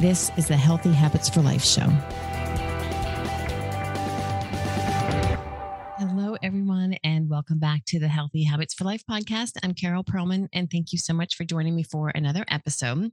This is the Healthy Habits for Life show. Hello, everyone, and welcome back to the Healthy Habits for Life podcast. I'm Carol Perlman, and thank you so much for joining me for another episode.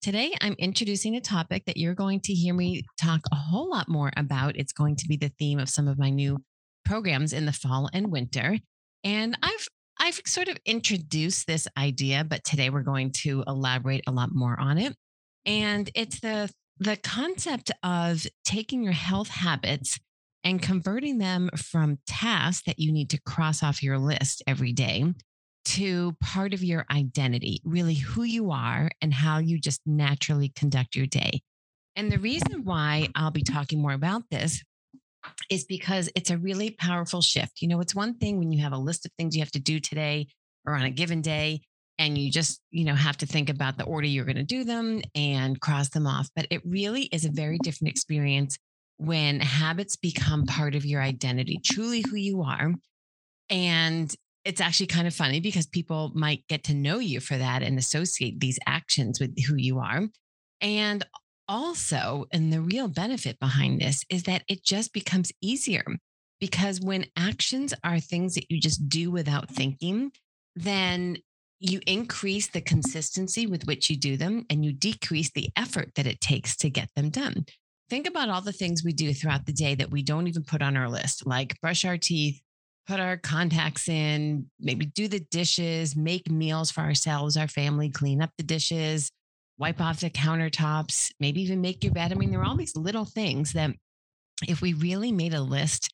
Today, I'm introducing a topic that you're going to hear me talk a whole lot more about. It's going to be the theme of some of my new programs in the fall and winter. And I've I've sort of introduced this idea, but today we're going to elaborate a lot more on it. And it's the the concept of taking your health habits and converting them from tasks that you need to cross off your list every day to part of your identity, really who you are and how you just naturally conduct your day. And the reason why I'll be talking more about this is because it's a really powerful shift. You know, it's one thing when you have a list of things you have to do today or on a given day and you just you know have to think about the order you're going to do them and cross them off but it really is a very different experience when habits become part of your identity truly who you are and it's actually kind of funny because people might get to know you for that and associate these actions with who you are and also and the real benefit behind this is that it just becomes easier because when actions are things that you just do without thinking then you increase the consistency with which you do them and you decrease the effort that it takes to get them done. Think about all the things we do throughout the day that we don't even put on our list, like brush our teeth, put our contacts in, maybe do the dishes, make meals for ourselves, our family, clean up the dishes, wipe off the countertops, maybe even make your bed. I mean, there are all these little things that if we really made a list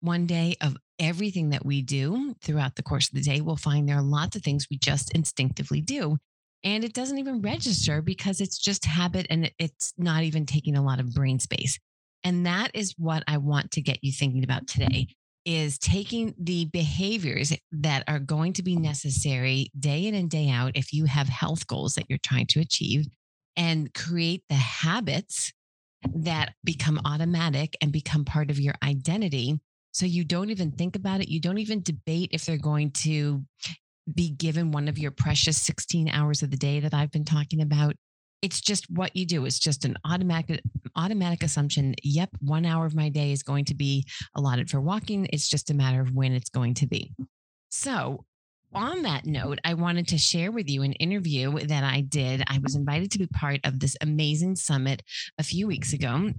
one day of everything that we do throughout the course of the day, we'll find there are lots of things we just instinctively do. And it doesn't even register because it's just habit and it's not even taking a lot of brain space. And that is what I want to get you thinking about today is taking the behaviors that are going to be necessary day in and day out if you have health goals that you're trying to achieve and create the habits that become automatic and become part of your identity so you don't even think about it. You don't even debate if they're going to be given one of your precious 16 hours of the day that I've been talking about. It's just what you do. It's just an automatic automatic assumption. Yep, one hour of my day is going to be allotted for walking. It's just a matter of when it's going to be. So on that note, I wanted to share with you an interview that I did. I was invited to be part of this amazing summit a few weeks ago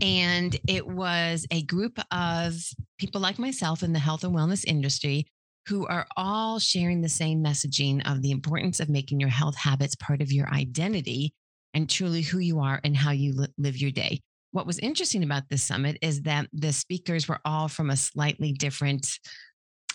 and it was a group of people like myself in the health and wellness industry who are all sharing the same messaging of the importance of making your health habits part of your identity and truly who you are and how you live your day. What was interesting about this summit is that the speakers were all from a slightly different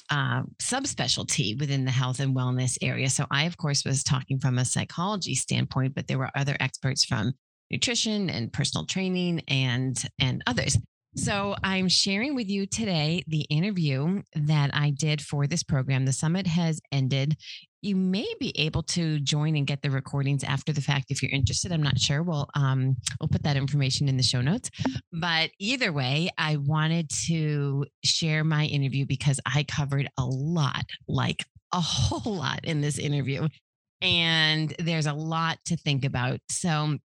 uh, subspecialty within the health and wellness area. So, I, of course, was talking from a psychology standpoint, but there were other experts from nutrition and personal training and and others. So I'm sharing with you today the interview that I did for this program. The summit has ended. You may be able to join and get the recordings after the fact if you're interested. I'm not sure. We'll um, we'll put that information in the show notes. But either way, I wanted to share my interview because I covered a lot, like a whole lot in this interview. And there's a lot to think about. So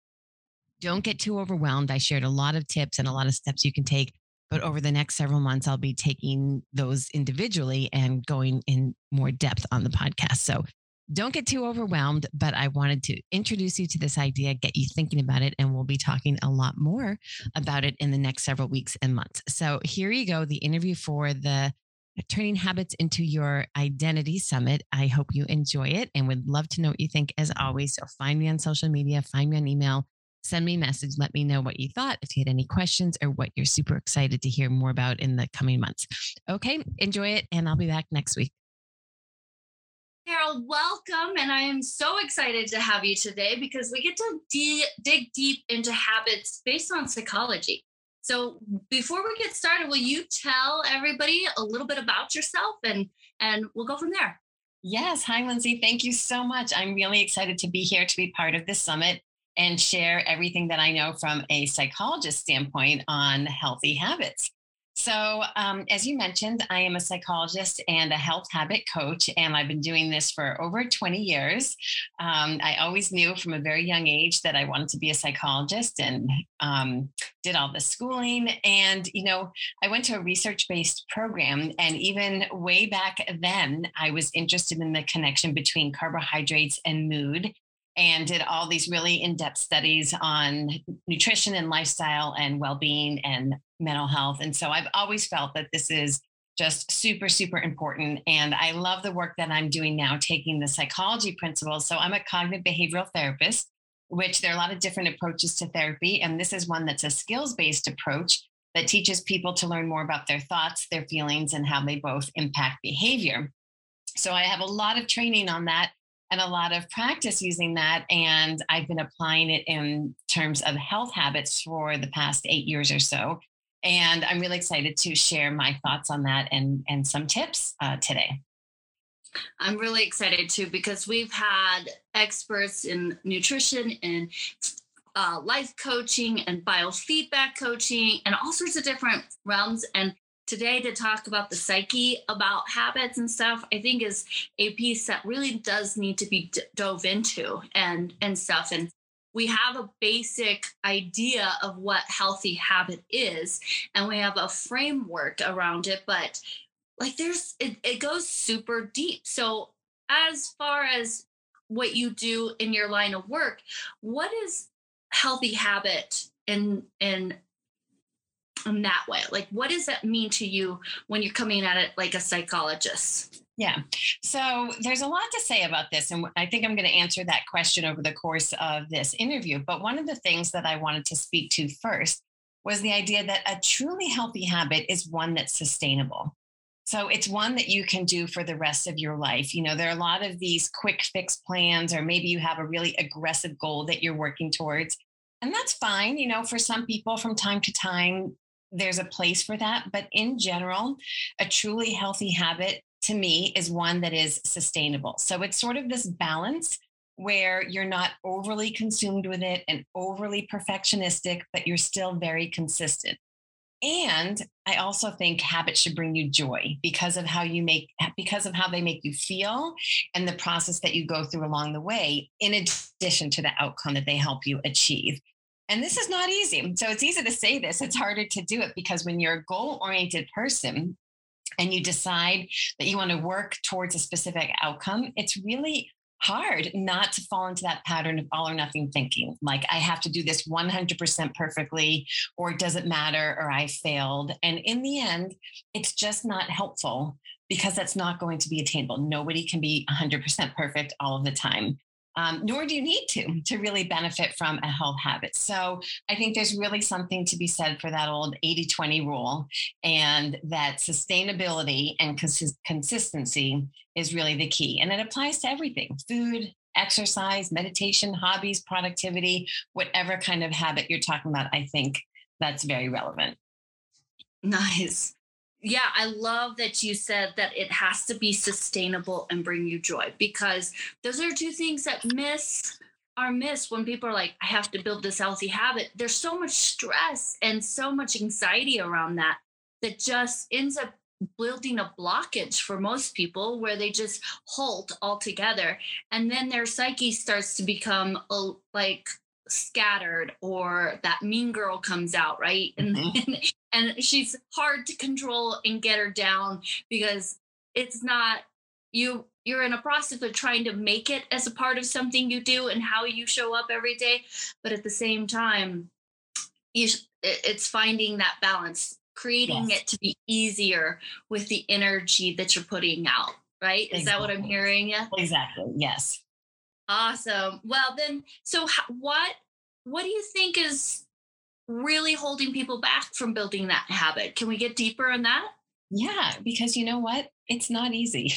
don't get too overwhelmed. I shared a lot of tips and a lot of steps you can take. But over the next several months, I'll be taking those individually and going in more depth on the podcast. So don't get too overwhelmed, but I wanted to introduce you to this idea, get you thinking about it, and we'll be talking a lot more about it in the next several weeks and months. So here you go the interview for the Turning Habits into Your Identity Summit. I hope you enjoy it and would love to know what you think as always. So find me on social media, find me on email, send me a message. Let me know what you thought, if you had any questions or what you're super excited to hear more about in the coming months. Okay, enjoy it, and I'll be back next week. Carol, welcome. And I am so excited to have you today because we get to de- dig deep into habits based on psychology. So before we get started, will you tell everybody a little bit about yourself and and we'll go from there. Yes. Hi, Lindsay. Thank you so much. I'm really excited to be here to be part of this summit and share everything that I know from a psychologist standpoint on healthy habits. So, um, as you mentioned, I am a psychologist and a health habit coach, and I've been doing this for over 20 years. Um, I always knew from a very young age that I wanted to be a psychologist and um, did all the schooling. And, you know, I went to a research based program, and even way back then, I was interested in the connection between carbohydrates and mood and did all these really in-depth studies on nutrition and lifestyle and well-being and mental health. And so i've always felt that this is just super super important. And i love the work that i'm doing now taking the psychology principles. So i'm a cognitive behavioral therapist which there are a lot of different approaches to therapy. And this is one that's a skills based approach that teaches people to learn more about their thoughts their feelings and how they both impact behavior. So i have a lot of training on that and a lot of practice using that. And I've been applying it in terms of health habits for the past eight years or so. And I'm really excited to share my thoughts on that and, and some tips uh, today. I'm really excited too because we've had experts in nutrition and uh, life coaching and biofeedback coaching and all sorts of different realms. And today to talk about the psyche, about habits and stuff, I think is a piece that really does need to be d- dove into and and stuff. And we have a basic idea of what healthy habit is, and we have a framework around it, but like there's it, it goes super deep. So as far as what you do in your line of work, what is healthy habit in in in that way? Like, what does that mean to you when you're coming at it like a psychologist? Yeah. So there's a lot to say about this. And I think I'm going to answer that question over the course of this interview. But one of the things that I wanted to speak to first was the idea that a truly healthy habit is one that's sustainable. So it's one that you can do for the rest of your life. You know, there are a lot of these quick fix plans, or maybe you have a really aggressive goal that you're working towards. And that's fine. You know, for some people from time to time, there's a place for that. But in general, a truly healthy habit to me is one that is sustainable. So it's sort of this balance where you're not overly consumed with it and overly perfectionistic, but you're still very consistent. And I also think habits should bring you joy because of how you make, because of how they make you feel and the process that you go through along the way, in addition to the outcome that they help you achieve. And this is not easy. So it's easy to say this, it's harder to do it because when you're a goal oriented person and you decide that you want to work towards a specific outcome, it's really hard not to fall into that pattern of all or nothing thinking like i have to do this 100% perfectly or it doesn't matter or i failed. And in the end it's just not helpful because that's not going to be attainable. Nobody can be 100% perfect all of the time um, nor do you need to to really benefit from a health habit. So I think there's really something to be said for that old 80 20 rule, and that sustainability and cons- consistency is really the key. And it applies to everything food, exercise, meditation, hobbies, productivity, whatever kind of habit you're talking about. I think that's very relevant. Nice yeah, I love that you said that it has to be sustainable and bring you joy because those are two things that miss are missed when people are like, I have to build this healthy habit. There's so much stress and so much anxiety around that that just ends up building a blockage for most people where they just halt altogether. And then their psyche starts to become a, like scattered or that mean girl comes out, right? Mm-hmm. And, and she's hard to control and get her down because it's not you you're in a process of trying to make it as a part of something you do and how you show up every day but at the same time you it's finding that balance creating yes. it to be easier with the energy that you're putting out right exactly. is that what i'm hearing yeah exactly yes awesome well then so what what do you think is really holding people back from building that habit can we get deeper on that yeah because you know what it's not easy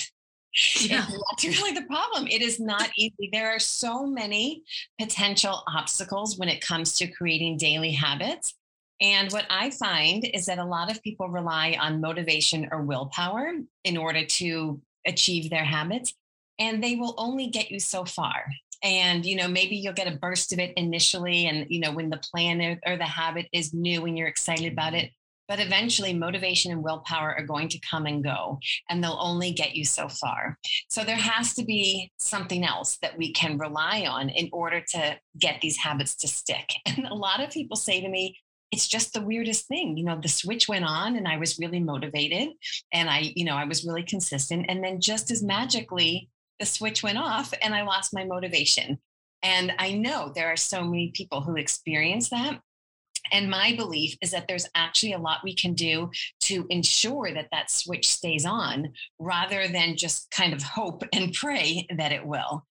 yeah. that's really the problem. It is not easy. There are so many potential obstacles when it comes to creating daily habits. And what I find is that a lot of people rely on motivation or willpower in order to achieve their habits, and they will only get you so far. And, you know, maybe you'll get a burst of it initially. And, you know, when the plan or, the habit is new and you're excited about mm-hmm. it, but eventually, motivation and willpower are going to come and go, and they'll only get you so far. So, there has to be something else that we can rely on in order to get these habits to stick. And a lot of people say to me, it's just the weirdest thing. You know, the switch went on and I was really motivated and I, you know, I was really consistent. And then just as magically, the switch went off and I lost my motivation. And I know there are so many people who experience that. And my belief is that there's actually a lot we can do to ensure that that switch stays on rather than just kind of hope and pray that it will.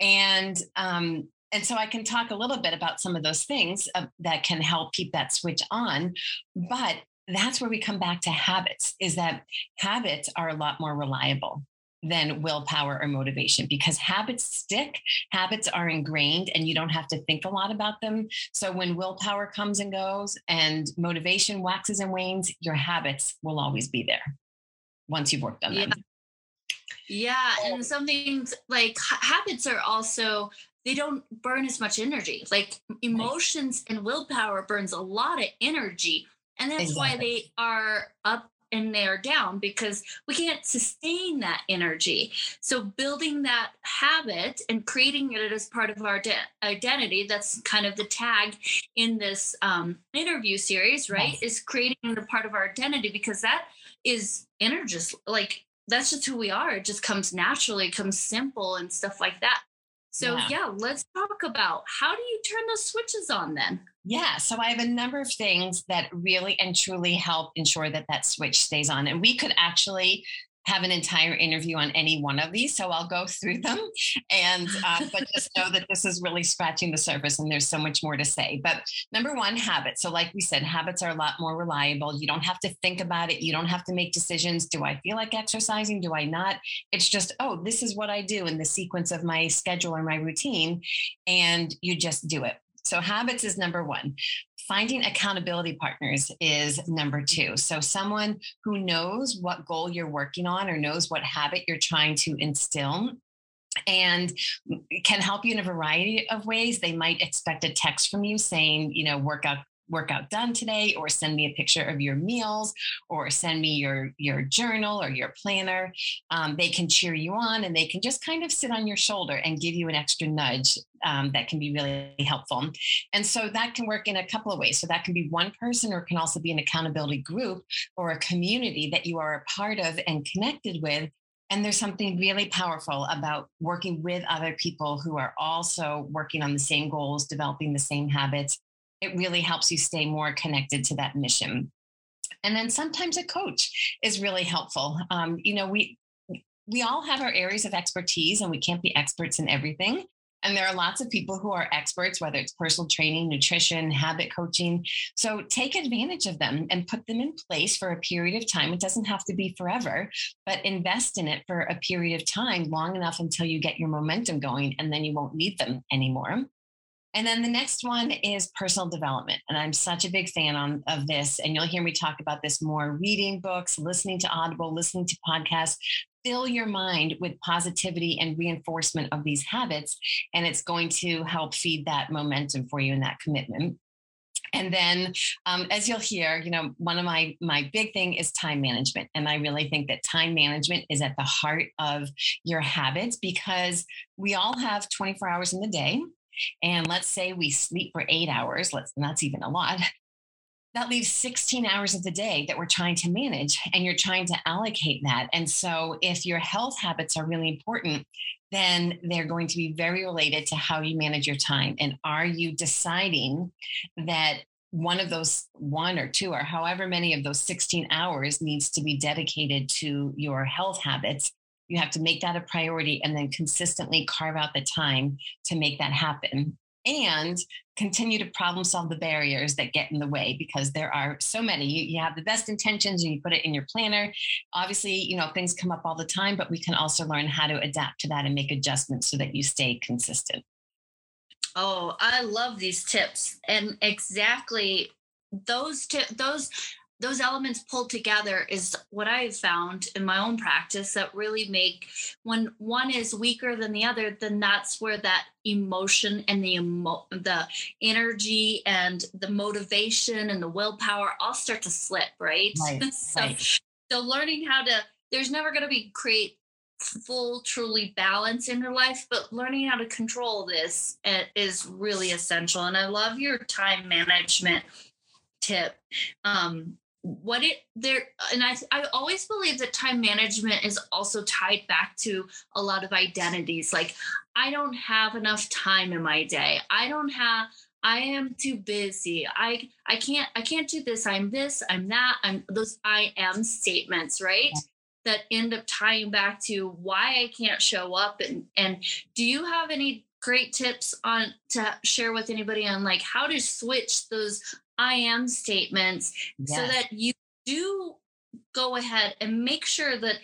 And um, and so I can talk a little bit about some of those things uh, that can help keep that switch on. But that's where we come back to habits is that habits are a lot more reliable than willpower or motivation because habits stick, habits are ingrained, and you don't have to think a lot about them. So when willpower comes and goes and motivation waxes and wanes, your habits will always be there once you've worked on them. Yeah. Yeah, and some things like habits are also they don't burn as much energy. Like emotions and willpower burns a lot of energy. And that's exactly. why they are up and they're down because we can't sustain that energy. So building that habit and creating it as part of our de- identity, that's kind of the tag in this um, interview series, right? Yes. Is creating it a part of our identity because that is energy, like that's just who we are. It just comes naturally, it comes simple and stuff like that. So, yeah. yeah, let's talk about how do you turn those switches on then? Yeah, so I have a number of things that really and truly help ensure that that switch stays on. And we could actually have an entire interview on any one of these, so I'll go through them. And uh, but just know that this is really scratching the surface, and there's so much more to say. But number one, habits. So, like we said, habits are a lot more reliable. You don't have to think about it. You don't have to make decisions. Do I feel like exercising? Do I not? It's just, oh, this is what I do in the sequence of my schedule or my routine, and you just do it. So, habits is number one finding accountability partners is number two. So, someone who knows what goal you're working on or knows what habit you're trying to instill and can help you in a variety of ways. They might expect a text from you saying, you know, workout workout done today or send me a picture of your meals or send me your your journal or your planner um, they can cheer you on and they can just kind of sit on your shoulder and give you an extra nudge um, that can be really helpful. And so that can work in a couple of ways. So that can be one person or it can also be an accountability group or a community that you are a part of and connected with. And there's something really powerful about working with other people who are also working on the same goals, developing the same habits, it really helps you stay more connected to that mission. And then sometimes a coach is really helpful. Um, you know, we we all have our areas of expertise and we can't be experts in everything. And there are lots of people who are experts, whether it's personal training, nutrition, habit coaching. So take advantage of them and put them in place for a period of time. It doesn't have to be forever, but invest in it for a period of time, long enough until you get your momentum going, and then you won't need them anymore. And then the next one is personal development. And I'm such a big fan on, of this. And you'll hear me talk about this more reading books, listening to Audible, listening to podcasts. Fill your mind with positivity and reinforcement of these habits. And it's going to help feed that momentum for you and that commitment. And then, um, as you'll hear, you know, one of my my big thing is time management, and I really think that time management is at the heart of your habits because we all have 24 hours in the day, and let's say we sleep for eight hours, let's, and that's even a lot, that leaves 16 hours of the day that we're trying to manage and you're trying to allocate that. And so if your health habits are really important, then they're going to be very related to how you manage your time. And are you deciding that one of those one or two or however many of those 16 hours needs to be dedicated to your health habits? You have to make that a priority and then consistently carve out the time to make that happen and continue to problem solve the barriers that get in the way because there are so many. You, you, have the best intentions and you put it in your planner. Obviously you know things come up all the time but we can also learn how to adapt to that and make adjustments so that you stay consistent. Oh i love these tips and exactly those t- those those elements pulled together is what I've found in my own practice that really make when one is weaker than the other, then that's where that emotion and the emo- the energy and the motivation and the willpower all start to slip, right? right so, right. so learning how to there's never going to be create full truly balance in your life but learning how to control this eh, is really essential and i love your time management tip um, what it there and I, I always believe that time management is also tied back to a lot of identities. Like i don't have enough time in my day. I don't have i am too busy. I i can't i can't do this. I'm this i'm that i'm those i am statements right? Yeah. that end up tying back to why i can't show up and and do you have any great tips on to share with anybody on like how to switch those I am statements yes. so that you do go ahead and make sure that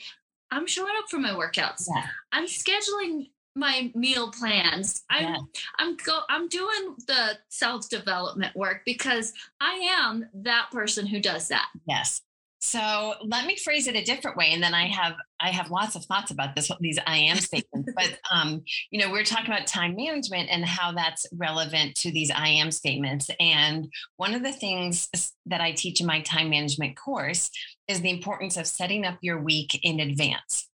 I'm showing up for my workouts. Yeah. I'm scheduling my meal plans. I'm yeah. I'm go I'm doing the self-development work because I am that person who does that. Yes. So let me phrase it a different way, and then I have I have lots of thoughts about this these I am statements. but um, you know, we're talking about time management and how that's relevant to these I am statements. And one of the things that I teach in my time management course is the importance of setting up your week in advance.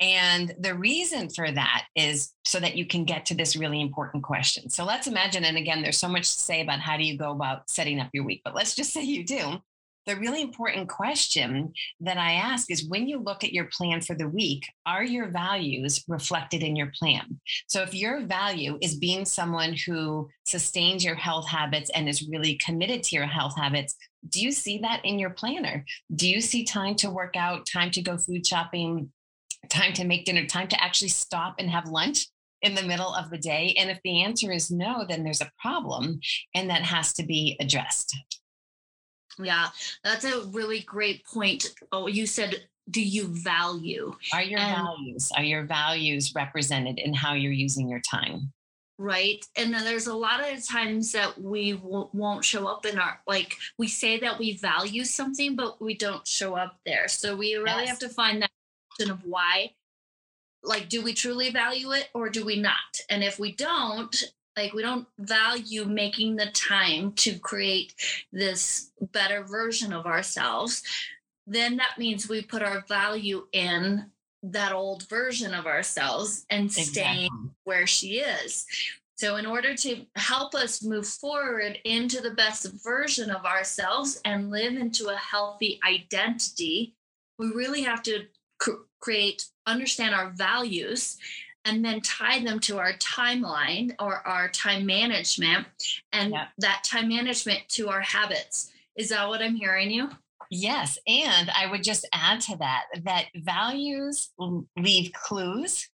And the reason for that is so that you can get to this really important question. So let's imagine, and again, there's so much to say about how do you go about setting up your week, but let's just say you do the really important question that I ask is when you look at your plan for the week, are your values reflected in your plan? So if your value is being someone who sustains your health habits and is really committed to your health habits, do you see that in your planner? Do you see time to work out, time to go food shopping, time to make dinner, time to actually stop and have lunch? in the middle of the day? And if the answer is no, then there's a problem and that has to be addressed. Yeah, that's a really great point. Oh, you said, do you value? Are your and, values, are your values represented in how you're using your time? Right. And then there's a lot of times that we w- won't show up in our, like, we say that we value something, but we don't show up there. So we really yes. have to find that question of why like do we truly value it or do we not and if we don't like we don't value making the time to create this better version of ourselves then that means we put our value in that old version of ourselves and exactly. staying where she is so, in order to help us move forward into the best version of ourselves and live into a healthy identity, we really have to cr- create, understand our values and then tie them to our timeline or our time management and yeah. that time management to our habits. Is that what I'm hearing you? Yes. And I would just add to that that values leave clues.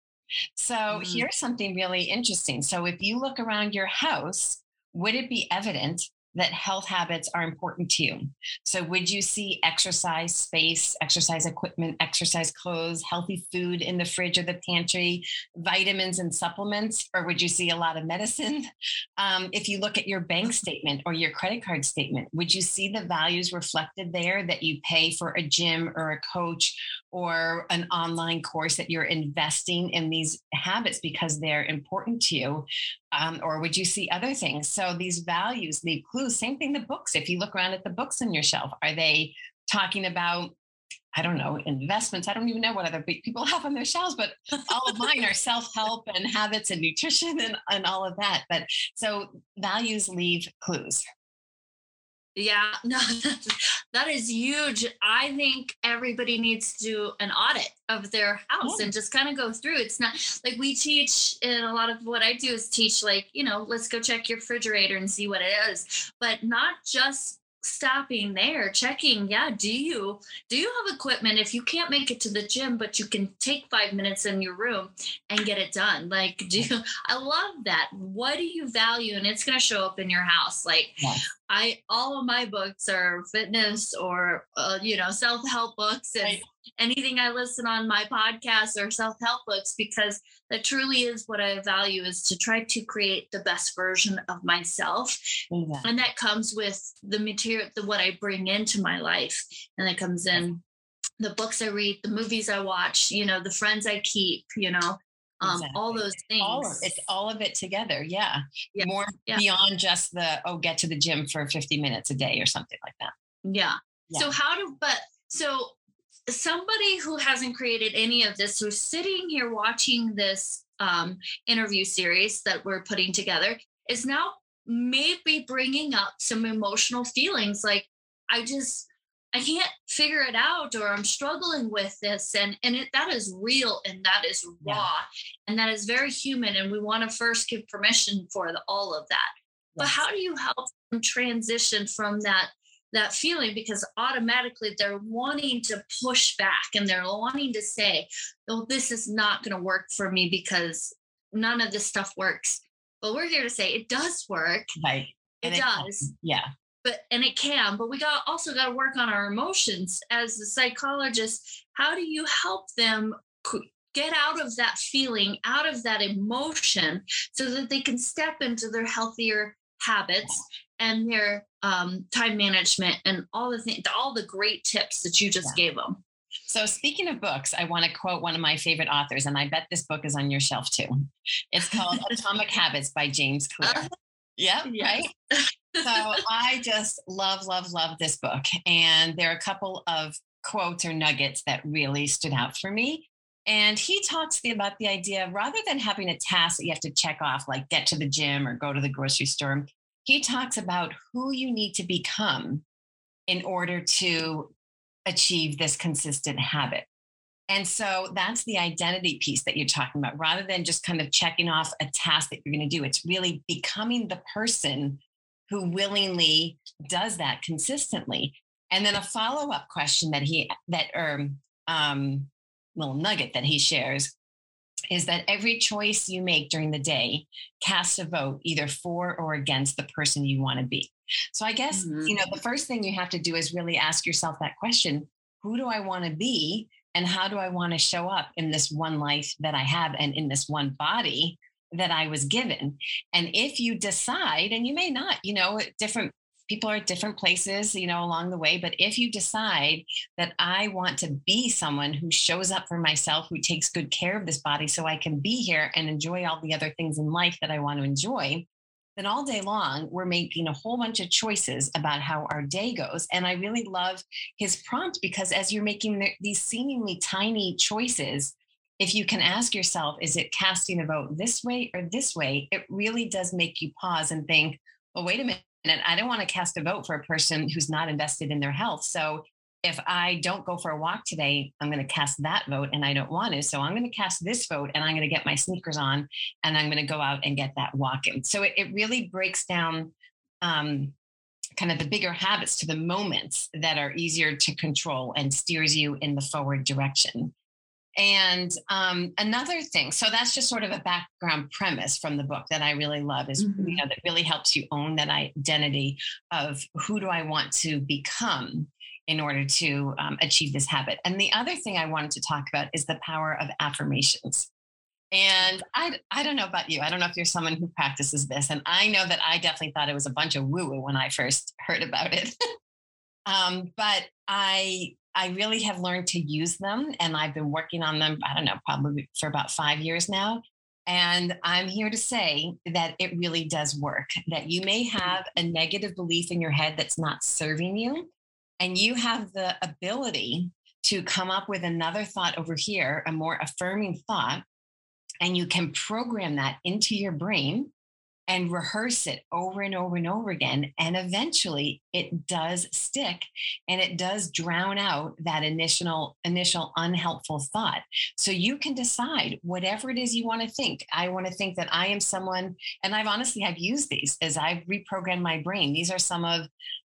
So mm. here's something really interesting. So if you look around your house, would it be evident that health habits are important to you. So, would you see exercise space, exercise equipment, exercise clothes, healthy food in the fridge or the pantry, vitamins and supplements, or would you see a lot of medicine? Um, if you look at your bank statement or your credit card statement, would you see the values reflected there that you pay for a gym or a coach or an online course that you're investing in these habits because they're important to you? Um, or would you see other things? So these values leave clues. Same thing, the books. If you look around at the books on your shelf, are they talking about I don't know, investments. I don't even know what other people have on their shelves, but all of mine are self help and habits and nutrition and, and all of that. But so values leave clues. Yeah, no, that is huge. I think everybody needs to do an audit of their house yeah. and just kind of go through. It's not like we teach, and a lot of what I do is teach, like, you know, let's go check your refrigerator and see what it is, but not just stopping there checking yeah do you do you have equipment if you can't make it to the gym but you can take five minutes in your room and get it done like do you, i love that what do you value and it's going to show up in your house like yes. I all of my books are fitness or uh, you know self-help books and right anything I listen on my podcast or self help books because that truly is what I value is to try to create the best version of myself. And that comes with the material, the what I bring into my life. And that comes in the books I read, the movies I watch, you know, the friends I keep, you know, um, exactly. all those things. All of, it's all of it together. Yeah. yeah. More yeah. beyond just the, oh, get to the gym for 50 minutes a day or something like that. Yeah. yeah. So how do, but so somebody who hasn't created any of this, who's sitting here watching this um, interview series that we're putting together, is now maybe bringing up some emotional feelings like, I just, I can't figure it out or I'm struggling with this and and it, that is real and that is raw yeah. and that is very human and we want to first give permission for the, all of that. Yes. But how do you help them transition from that that feeling because automatically they're wanting to push back and they're wanting to say, oh, this is not going to work for me because none of this stuff works. But we're here to say it does work. Right. It, it does. Can. Yeah. But and it can, but we got also got to work on our emotions as a psychologist. How do you help them get out of that feeling, out of that emotion, so that they can step into their healthier habits and their um, time management and all the things, all the great tips that you just yeah. gave them. So, speaking of books, I want to quote one of my favorite authors, and I bet this book is on your shelf too. It's called Atomic Habits by James Clear. Yep, yes. right. so, I just love, love, love this book. And there are a couple of quotes or nuggets that really stood out for me. And he talks about the idea rather than having a task that you have to check off, like get to the gym or go to the grocery store, he talks about who you need to become in order to achieve this consistent habit. And so that's the identity piece that you're talking about. Rather than just kind of checking off a task that you're going to do, it's really becoming the person who willingly does that consistently. And then a follow up question that he, that, or um, little nugget that he shares is that every choice you make during the day casts a vote either for or against the person you want to be. So I guess, mm-hmm. you know, the first thing you have to do is really ask yourself that question who do I want to be? And how do I want to show up in this one life that I have and in this one body that I was given? And if you decide, and you may not, you know, different people are at different places, you know, along the way. But if you decide that I want to be someone who shows up for myself, who takes good care of this body so I can be here and enjoy all the other things in life that I want to enjoy, then all day long, we're making a whole bunch of choices about how our day goes. And I really love his prompt because as you're making these seemingly tiny choices, if you can ask yourself, is it casting a vote this way or this way? It really does make you pause and think, well, wait a minute I don't want to cast a vote for a person who's not invested in their health. So if I don't go for a walk today, I'm going to cast that vote and I don't want to. So I'm going to cast this vote and I'm going to get my sneakers on and I'm going to go out and get that walk in. So it, it really breaks down um, kind of the bigger habits to the moments that are easier to control and steers you in the forward direction. And um, another thing, so that's just sort of a background premise from the book that I really love is, mm-hmm. you know, that really helps you own that identity of who do I want to become in order to um, achieve this habit. And the other thing I wanted to talk about is the power of affirmations. And I, I don't know about you. I don't know if you're someone who practices this. And I know that I definitely thought it was a bunch of woo woo when I first heard about it. um, but I I really have learned to use them and I've been working on them, I don't know, probably for about five years now. And I'm here to say that it really does work, that you may have a negative belief in your head that's not serving you. And you have the ability to come up with another thought over here, a more affirming thought. And you can program that into your brain and rehearse it over and over and over again. And eventually it does stick and it does drown out that initial, initial unhelpful thought. So you can decide whatever it is you want to think. I want to think that I am someone, and I've honestly I've used these as I've reprogrammed my brain. These are some of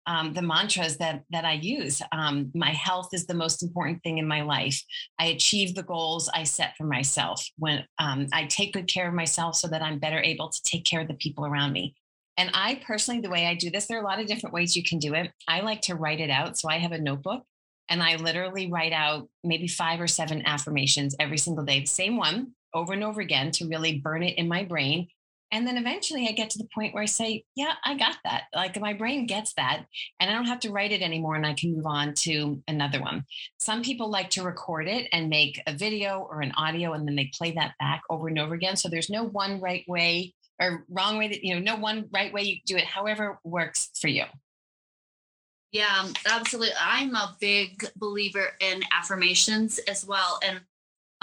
um, the mantras that that I use. Um, my health is the most important thing in my life. I achieve the goals I set for myself. When um, I take good care of myself, so that I'm better able to take care of the people around me. And I personally, the way I do this, there are a lot of different ways you can do it. I like to write it out. So I have a notebook and I literally write out maybe five or seven affirmations every single day, the same one over and over again to really burn it in my brain and then eventually I get to the point where I say, yeah, I got that. Like my brain gets that. And I don't have to write it anymore and I can move on to another one. Some people like to record it and make a video or an audio and then they play that back over and over again. So there's no one right way or wrong way that, you know, no one right way you do it, however works for you. Yeah, um, absolutely. I'm a big believer in affirmations as well. And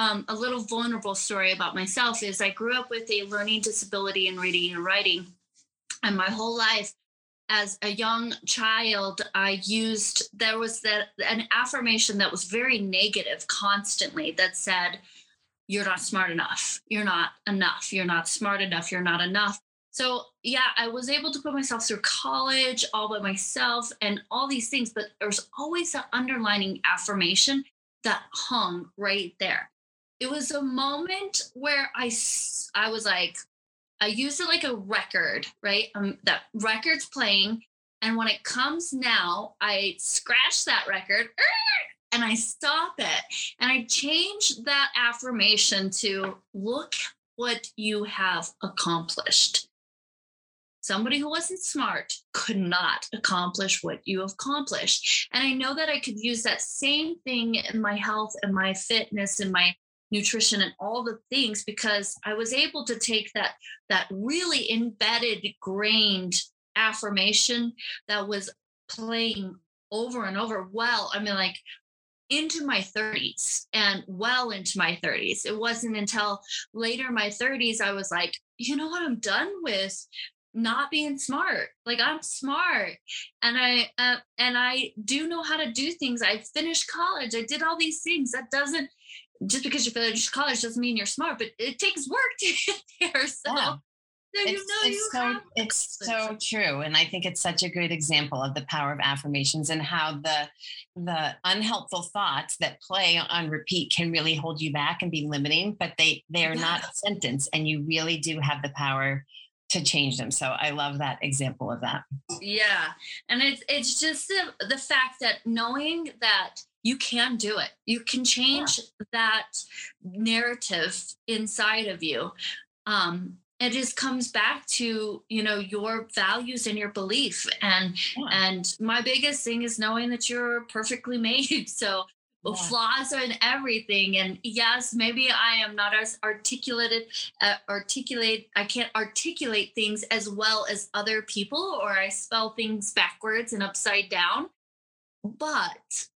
um, a little vulnerable story about myself is I grew up with a learning disability in reading and writing. And my whole life, as a young child, I used, there was that an affirmation that was very negative constantly that said, You're not smart enough. You're not enough. You're not smart enough. You're not enough. So, yeah, I was able to put myself through college all by myself and all these things, but there's always an underlining affirmation that hung right there it was a moment where I, I was like, I used it like a record, right? Um, that record's playing. And when it comes now, I scratch that record and I stop it. And I change that affirmation to look what you have accomplished. Somebody who wasn't smart could not accomplish what you accomplished. And I know that I could use that same thing in my health and my fitness and my nutrition and all the things because I was able to take that that really embedded grained affirmation that was playing over and over well I mean like into my 30s and well into my 30s it wasn't until later my 30s I was like you know what I'm done with? Not being smart. Like i'm smart. And i uh, and i do know how to do things. I finished college. I did all these things. That doesn't just because you finish college doesn't mean you're smart, but it takes work to get there. So, yeah. so it's, you know it's you so it's so true, and I think it's such a good example of the power of affirmations and how the the unhelpful thoughts that play on repeat can really hold you back and be limiting, but they they are yeah. not a sentence, and you really do have the power to change them. So I love that example of that. Yeah. And it's it's just the, the fact that knowing that you can do it. You can change yeah. that narrative inside of you. Um, it just comes back to you know your values and your belief and yeah. and my biggest thing is knowing that you're perfectly made so yeah. flaws are in everything and yes maybe i am not as articulated uh, articulate i can't articulate things as well as other people or i spell things backwards and upside down but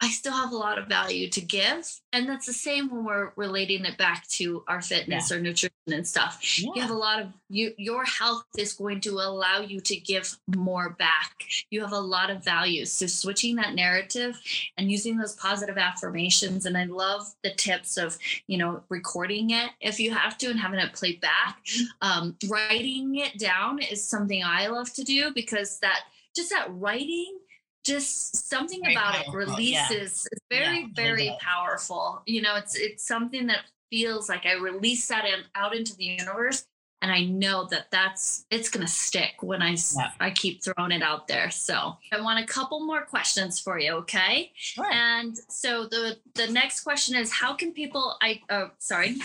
I still have a lot of value to give. And that's the same when we're relating it back to our fitness yeah. or nutrition and stuff. Yeah. You have a lot of you your health is going to allow you to give more back. You have a lot of values. So switching that narrative and using those positive affirmations. And I love the tips of, you know, recording it if you have to and having it play back. Mm-hmm. Um, writing it down is something I love to do because that just that writing just something very about powerful. it releases yeah. it's very yeah, very powerful. You know it's it's something that feels like i release that in, out into the universe and i know that that's it's going to stick when i i keep throwing it out there. So i want a couple more questions for you okay? Sure. and so the the next question is how can people i oh sorry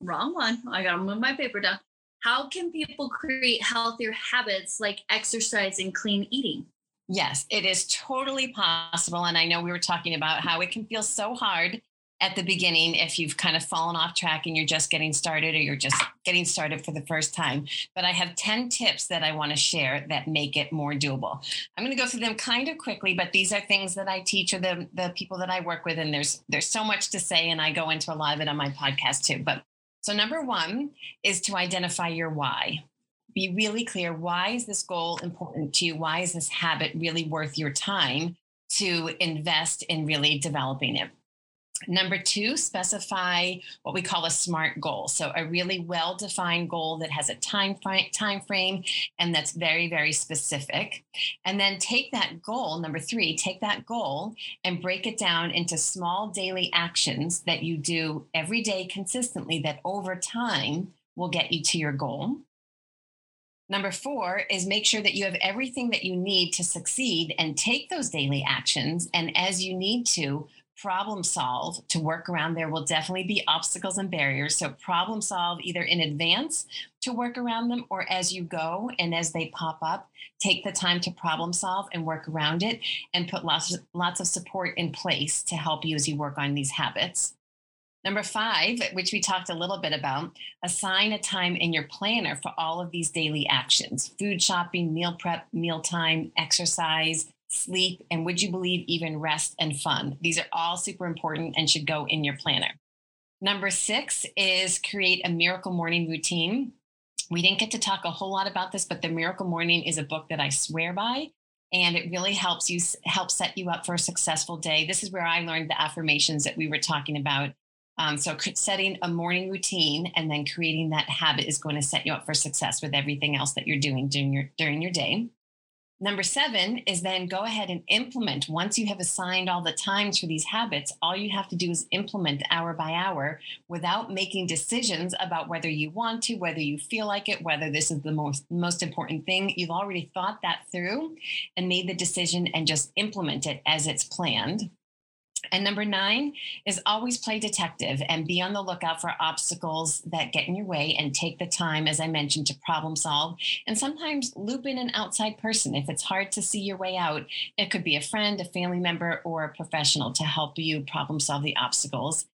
wrong one. I gotta move my paper down. How can people create healthier habits like exercise and clean eating Yes, it is totally possible. And I know we were talking about how it can feel so hard at the beginning if you've kind of fallen off track and you're just getting started or you're just getting started for the first time. But I have 10 tips that I want to share that make it more doable. I'm going to go through them kind of quickly, but these are things that I teach or the, the people that I work with. And there's there's so much to say, and I go into a lot of it on my podcast too. But so number one is to identify your why be really clear why is this goal important to you? Why is this habit really worth your time to invest in really developing it? Number two, specify what we call a SMART goal. So a really well-defined goal that has a time frame, time frame and that's very, very specific. And then take that goal, number three, take that goal and break it down into small daily actions that you do every day consistently that over time will get you to your goal. Number four is make sure that you have everything that you need to succeed and take those daily actions. And as you need to, problem solve to work around. There will definitely be obstacles and barriers. So, problem solve either in advance to work around them or as you go and as they pop up, take the time to problem solve and work around it and put lots of, lots of support in place to help you as you work on these habits. Number five, which we talked a little bit about, assign a time in your planner for all of these daily actions food shopping, meal prep, mealtime, exercise, sleep, and would you believe even rest and fun? These are all super important and should go in your planner. Number six is create a miracle morning routine. We didn't get to talk a whole lot about this, but the Miracle Morning is a book that I swear by and it really helps you help set you up for a successful day. This is where I learned the affirmations that we were talking about. Um, so setting a morning routine and then creating that habit is going to set you up for success with everything else that you're doing during your during your day. Number seven is then go ahead and implement. Once you have assigned all the times for these habits, all you have to do is implement hour by hour without making decisions about whether you want to, whether you feel like it, whether this is the most, most important thing. You've already thought that through and made the decision and just implement it as it's planned. And number nine is always play detective and be on the lookout for obstacles that get in your way and take the time, as I mentioned, to problem solve. And sometimes loop in an outside person. If it's hard to see your way out, it could be a friend, a family member, or a professional to help you problem solve the obstacles.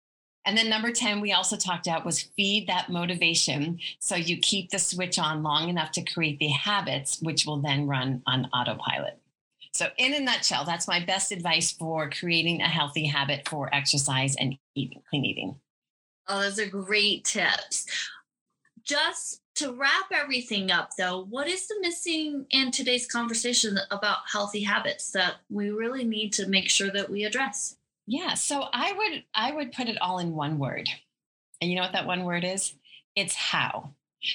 And then number 10, we also talked about was feed that motivation. So you keep the switch on long enough to create the habits, which will then run on autopilot. So, in a nutshell, that's my best advice for creating a healthy habit for exercise and eating, clean eating. Oh, those are great tips. Just to wrap everything up, though, what is the missing in today's conversation about healthy habits that we really need to make sure that we address? Yeah, so I would I would put it all in one word. And you know what that one word is? It's how.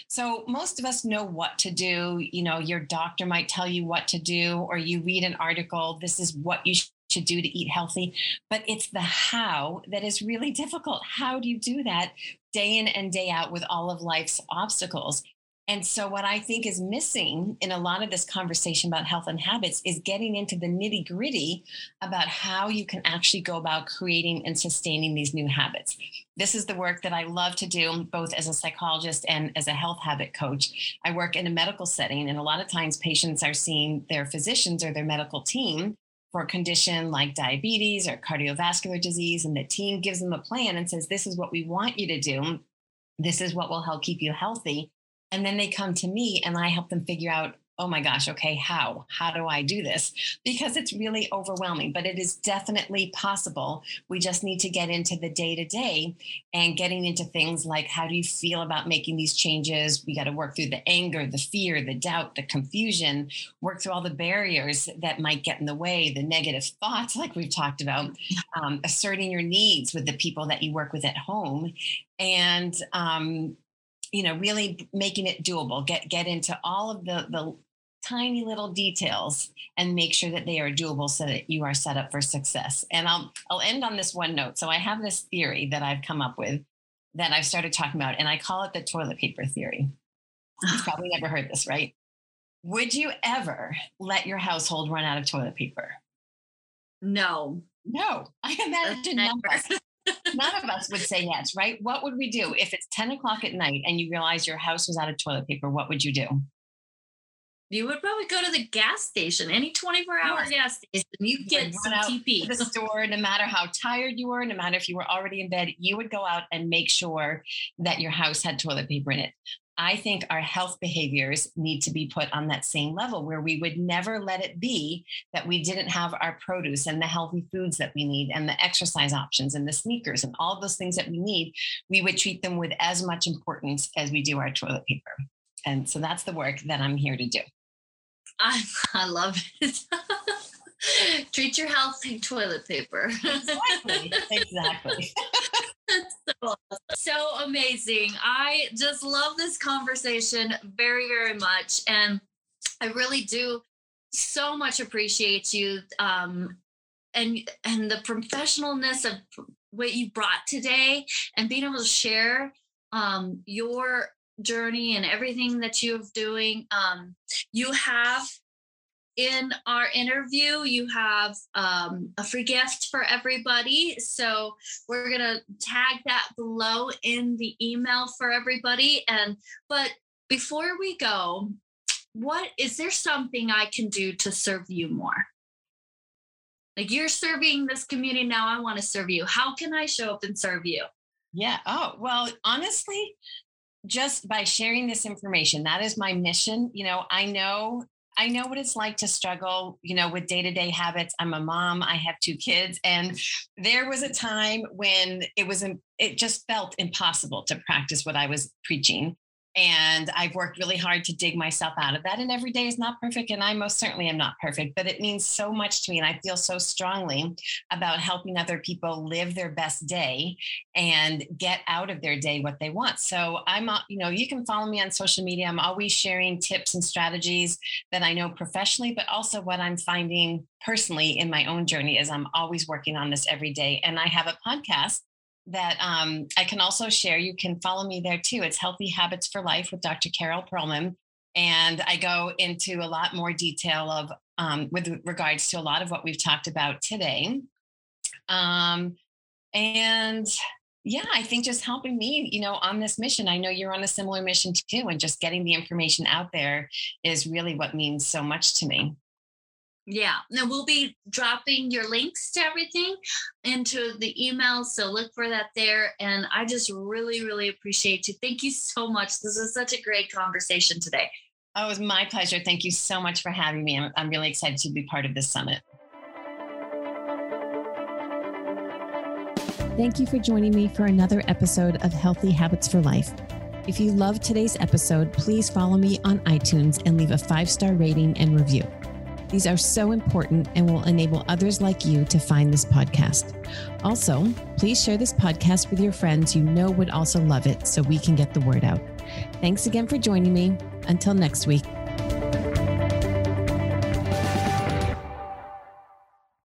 So most of us know what to do. You know, your doctor might tell you what to do, or you read an article, this is what you should do to eat healthy. But it's the how that is really difficult. How do you do that day in and day out with all of life's obstacles? And so, what I think is missing in a lot of this conversation about health and habits is getting into the nitty gritty about how you can actually go about creating and sustaining these new habits. This is the work that I love to do, both as a psychologist and as a health habit coach. I work in a medical setting, and a lot of times patients are seeing their physicians or their medical team for a condition like diabetes or cardiovascular disease, and the team gives them a plan and says, This is what we want you to do. This is what will help keep you healthy and then they come to me and I help them figure out, oh my gosh, okay, how? How do I do this? Because it's really overwhelming, but it is definitely possible. We just need to get into the day to day and getting into things like how do you feel about making these changes? We got to work through the anger, the fear, the doubt, the confusion, work through all the barriers that might get in the way, the negative thoughts, like we've talked about, um, asserting your needs with the people that you work with at home. And um, you know really making it doable get get into all of the the tiny little details and make sure that they are doable so that you are set up for success. And i'll i'll end on this one note. So i have this theory that i've come up with that i've started talking about and i call it the toilet paper theory. You've probably never heard this right? Would you ever let your household run out of toilet paper? No. No. I imagine never none of us would say yes, right? What would we do? If it's 10 o'clock at night and you realize your house was out of toilet paper? What would you do? You would probably go to the gas station, any 24 hour gas station. You get some TP. the store, no matter how tired you were, no matter if you were already in bed, you would go out and make sure that your house had toilet paper in it. I think our health behaviors need to be put on that same level where we would never let it be that we didn't have our produce and the healthy foods that we need and the exercise options and the sneakers and all those things that we need. We would treat them with as much importance as we do our toilet paper. And so that's the work that I'm here to do. I, I love it. Treat your health like toilet paper. Exactly. exactly. so, so amazing. I just love this conversation very, very much. And I really do so much appreciate you um, and and the professionalness of what you brought today and being able to share um, your journey and everything that you're doing. Um, you have in our interview, you have um, a free gift for everybody. So we're to tag that below in the email for everybody. And, but before we go, what is there something I can do to serve you more? Like you're serving this community now, I want to serve you. How can I show up and serve you? Yeah. Oh, well, honestly, just by sharing this information, that is my mission. You know, I know I know what it's like to struggle, you know, with day to day habits. I'm a mom, I have two kids. And there was a time when it was, it just felt impossible to practice what I was preaching. And I've worked really hard to dig myself out of that. And every day is not perfect. And I most certainly am not perfect, but it means so much to me. And I feel so strongly about helping other people live their best day and get out of their day what they want. So I'm, you know, you can follow me on social media. I'm always sharing tips and strategies that I know professionally, but also what I'm finding personally in my own journey is I'm always working on this every day. And I have a podcast that um, I can also share. You can follow me there too. It's Healthy Habits for Life with Dr. Carol Perlman. And I go into a lot more detail of um, with regards to a lot of what we've talked about today. Um, and yeah, I think just helping me, you know, on this mission. I know you're on a similar mission too, and just getting the information out there is really what means so much to me. Yeah. Now we'll be dropping your links to everything into the email. So look for that there. And I just really, really appreciate you. Thank you so much. This was such a great conversation today. Oh, it was my pleasure. Thank you so much for having me. I'm, I'm really excited to be part of this summit. Thank you for joining me for another episode of Healthy Habits for Life. If you loved today's episode, please follow me on iTunes and leave a five star rating and review. These are so important and will enable others like you to find this podcast. Also, please share this podcast with your friends you know would also love it so we can get the word out. Thanks again for joining me. Until next week.